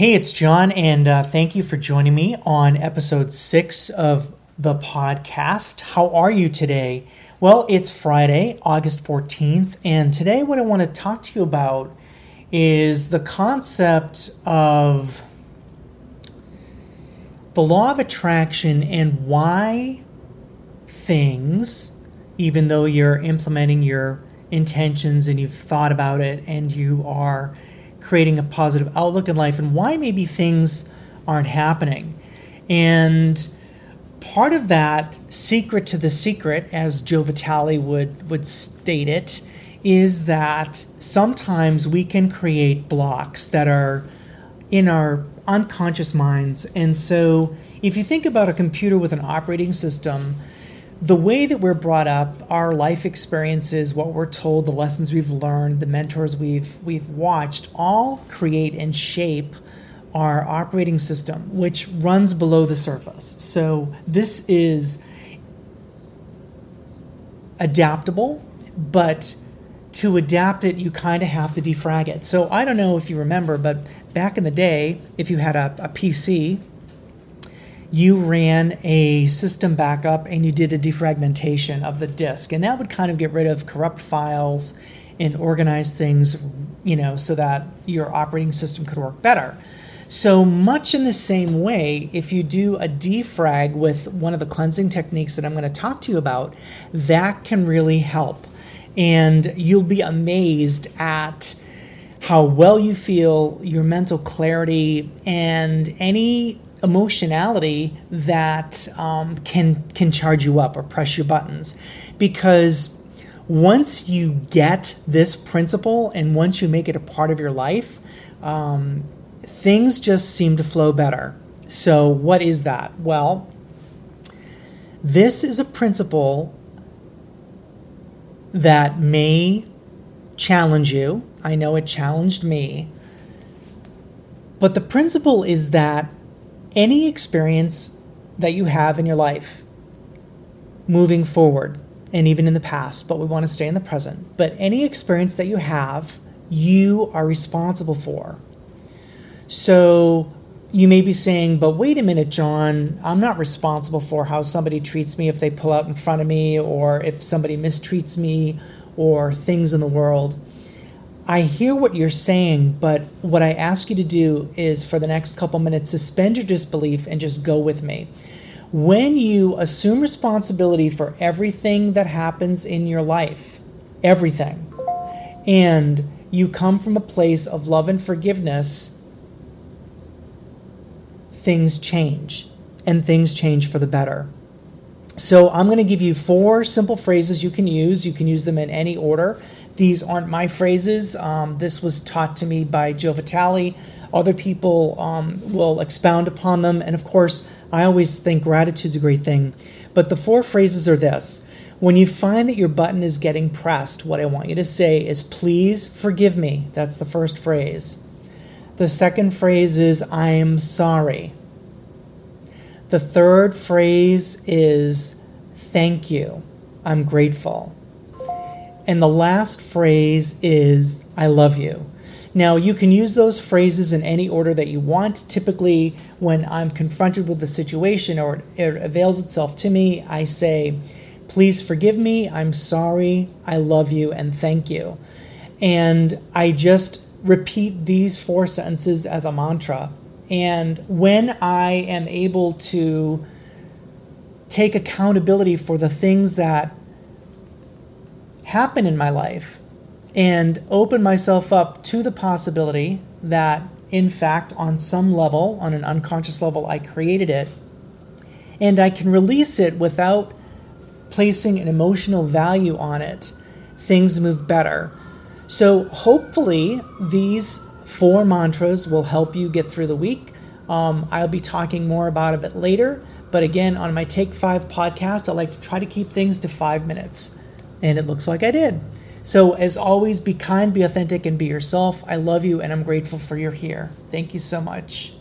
Hey, it's John, and uh, thank you for joining me on episode six of the podcast. How are you today? Well, it's Friday, August 14th, and today what I want to talk to you about is the concept of the law of attraction and why things, even though you're implementing your intentions and you've thought about it and you are creating a positive outlook in life and why maybe things aren't happening. And part of that secret to the secret, as Joe Vitale would, would state it, is that sometimes we can create blocks that are in our unconscious minds. And so if you think about a computer with an operating system, the way that we're brought up, our life experiences, what we're told, the lessons we've learned, the mentors we've we've watched, all create and shape our operating system, which runs below the surface. So this is adaptable, but to adapt it, you kind of have to defrag it. So I don't know if you remember, but back in the day, if you had a, a PC you ran a system backup and you did a defragmentation of the disk. And that would kind of get rid of corrupt files and organize things, you know, so that your operating system could work better. So, much in the same way, if you do a defrag with one of the cleansing techniques that I'm going to talk to you about, that can really help. And you'll be amazed at how well you feel, your mental clarity, and any emotionality that um, can can charge you up or press your buttons. Because once you get this principle and once you make it a part of your life um, things just seem to flow better. So what is that? Well this is a principle that may challenge you. I know it challenged me. But the principle is that any experience that you have in your life moving forward and even in the past, but we want to stay in the present. But any experience that you have, you are responsible for. So you may be saying, but wait a minute, John, I'm not responsible for how somebody treats me if they pull out in front of me or if somebody mistreats me or things in the world. I hear what you're saying, but what I ask you to do is for the next couple minutes, suspend your disbelief and just go with me. When you assume responsibility for everything that happens in your life, everything, and you come from a place of love and forgiveness, things change, and things change for the better. So, I'm going to give you four simple phrases you can use. You can use them in any order. These aren't my phrases. Um, this was taught to me by Joe Vitale. Other people um, will expound upon them. And of course, I always think gratitude's a great thing. But the four phrases are this When you find that your button is getting pressed, what I want you to say is, please forgive me. That's the first phrase. The second phrase is, I am sorry. The third phrase is, thank you. I'm grateful. And the last phrase is, I love you. Now, you can use those phrases in any order that you want. Typically, when I'm confronted with the situation or it avails itself to me, I say, Please forgive me, I'm sorry, I love you, and thank you. And I just repeat these four sentences as a mantra. And when I am able to take accountability for the things that happen in my life and open myself up to the possibility that, in fact, on some level, on an unconscious level, I created it, and I can release it without placing an emotional value on it, things move better. So, hopefully, these four mantras will help you get through the week. Um, I'll be talking more about it later. But again, on my Take Five podcast, I like to try to keep things to five minutes. And it looks like I did. So, as always, be kind, be authentic, and be yourself. I love you, and I'm grateful for your here. Thank you so much.